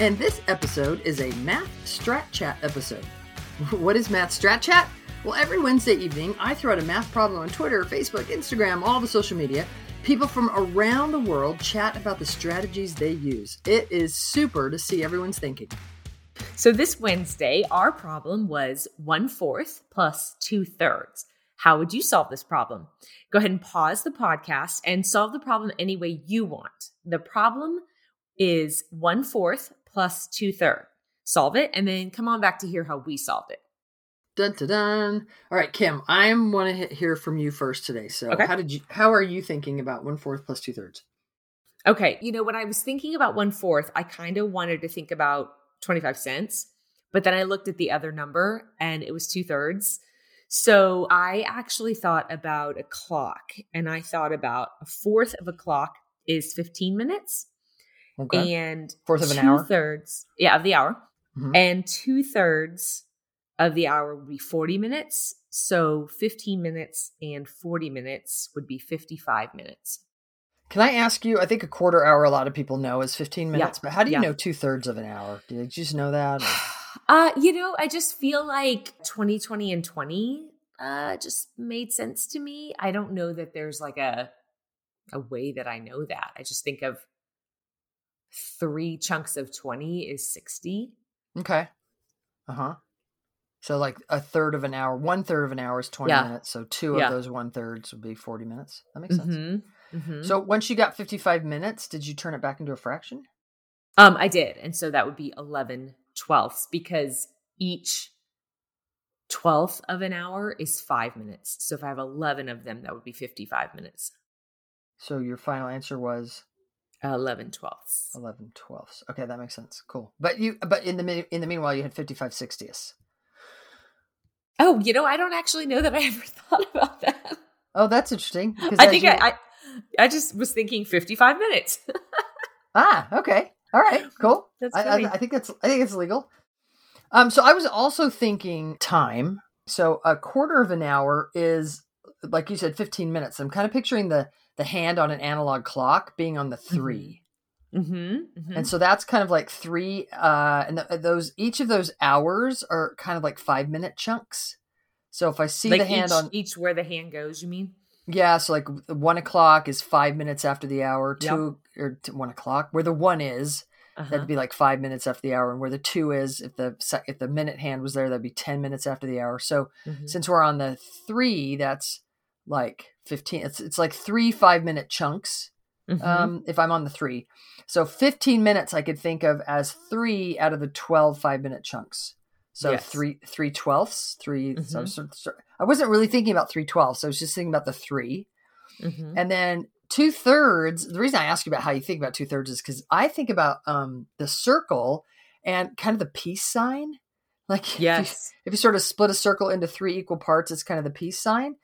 And this episode is a Math Strat Chat episode. What is Math Strat Chat? Well, every Wednesday evening, I throw out a math problem on Twitter, Facebook, Instagram, all the social media. People from around the world chat about the strategies they use. It is super to see everyone's thinking. So, this Wednesday, our problem was one fourth plus two thirds. How would you solve this problem? Go ahead and pause the podcast and solve the problem any way you want. The problem is one fourth plus two thirds solve it, and then come on back to hear how we solved it. Dun dun dun. All right, Kim, I want to hear from you first today. So, okay. how did you? How are you thinking about one fourth plus two thirds? Okay, you know when I was thinking about one fourth, I kind of wanted to think about twenty five cents, but then I looked at the other number and it was two thirds. So I actually thought about a clock, and I thought about a fourth of a clock is fifteen minutes, okay. and fourth of an hour, thirds, yeah, of the hour mm-hmm. and two thirds of the hour would be 40 minutes. So 15 minutes and 40 minutes would be 55 minutes. Can I ask you? I think a quarter hour, a lot of people know is 15 minutes, yeah. but how do you yeah. know two thirds of an hour? Did you just know that? Uh, you know, I just feel like 2020 and 20 uh, just made sense to me. I don't know that there's like a a way that I know that. I just think of three chunks of 20 is 60. Okay. Uh huh. So like a third of an hour, one third of an hour is twenty yeah. minutes. So two yeah. of those one thirds would be forty minutes. That makes sense. Mm-hmm. Mm-hmm. So once you got fifty five minutes, did you turn it back into a fraction? Um, I did, and so that would be eleven twelfths because each twelfth of an hour is five minutes. So if I have eleven of them, that would be fifty five minutes. So your final answer was 11 twelfths. 11 twelfths. Okay that makes sense. Cool. But you but in the in the meanwhile you had 55 sixtieths. Oh you know i don't actually know that i ever thought about that. Oh that's interesting i think you... I, I, I just was thinking 55 minutes. Ah okay. All right cool. That's I, I, I think that's i think it's legal. Um so i was also thinking time. So a quarter of an hour is like you said 15 minutes. I'm kind of picturing the the hand on an analog clock being on the mm-hmm. 3 mm-hmm. Mm-hmm. and so that's kind of like three uh and the, those each of those hours are kind of like five minute chunks so if i see like the hand each, on each where the hand goes you mean yeah so like one o'clock is five minutes after the hour two yep. or one o'clock where the one is uh-huh. that'd be like five minutes after the hour and where the two is if the if the minute hand was there that'd be 10 minutes after the hour so mm-hmm. since we're on the three that's like 15 it's it's like three five minute chunks mm-hmm. um if i'm on the three so 15 minutes i could think of as three out of the 12 five minute chunks so yes. three three twelfths 3 mm-hmm. so, so, i wasn't really thinking about three twelfths i was just thinking about the 3 mm-hmm. and then two thirds the reason i ask you about how you think about two thirds is because i think about um the circle and kind of the peace sign like yes if you, if you sort of split a circle into three equal parts it's kind of the peace sign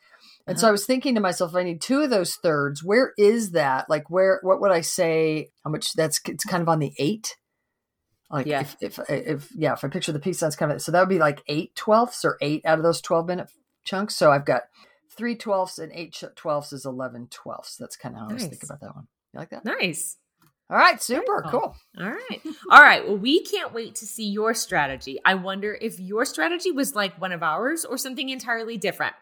and uh-huh. so I was thinking to myself, if I need two of those thirds, where is that? Like, where, what would I say? How much that's, it's kind of on the eight. Like, yeah. if, if, if, yeah, if I picture the piece, that's kind of, so that would be like eight twelfths or eight out of those 12 minute chunks. So I've got three twelfths and eight twelfths is 11 twelfths. That's kind of how nice. I was thinking about that one. You like that? Nice. All right, super cool. All right. All right. Well, we can't wait to see your strategy. I wonder if your strategy was like one of ours or something entirely different.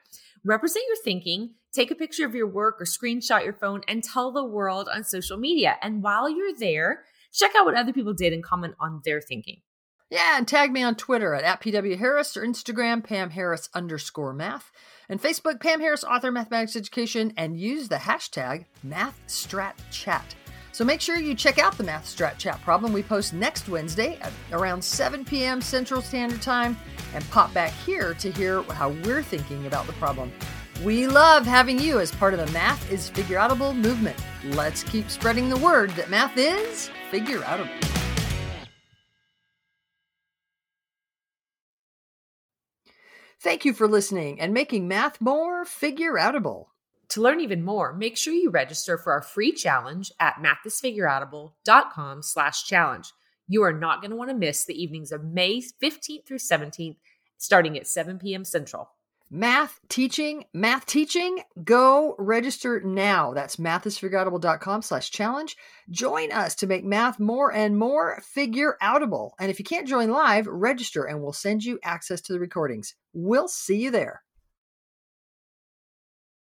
Represent your thinking, take a picture of your work or screenshot your phone and tell the world on social media. And while you're there, check out what other people did and comment on their thinking. Yeah, and tag me on Twitter at, at PW Harris or Instagram, Pam Harris underscore math, and Facebook, Pam Harris Author Mathematics Education, and use the hashtag MathStratChat. So make sure you check out the Math Strat Chat problem we post next Wednesday at around 7 p.m. Central Standard Time and pop back here to hear how we're thinking about the problem. We love having you as part of the Math is Figure movement. Let's keep spreading the word that math is figure. Thank you for listening and making math more figure. To learn even more, make sure you register for our free challenge at mathisfigureoutable.com slash challenge. You are not going to want to miss the evenings of May 15th through 17th, starting at 7 p.m. Central. Math teaching, math teaching, go register now. That's mathisfigureoutable.com slash challenge. Join us to make math more and more figure outable. And if you can't join live, register and we'll send you access to the recordings. We'll see you there.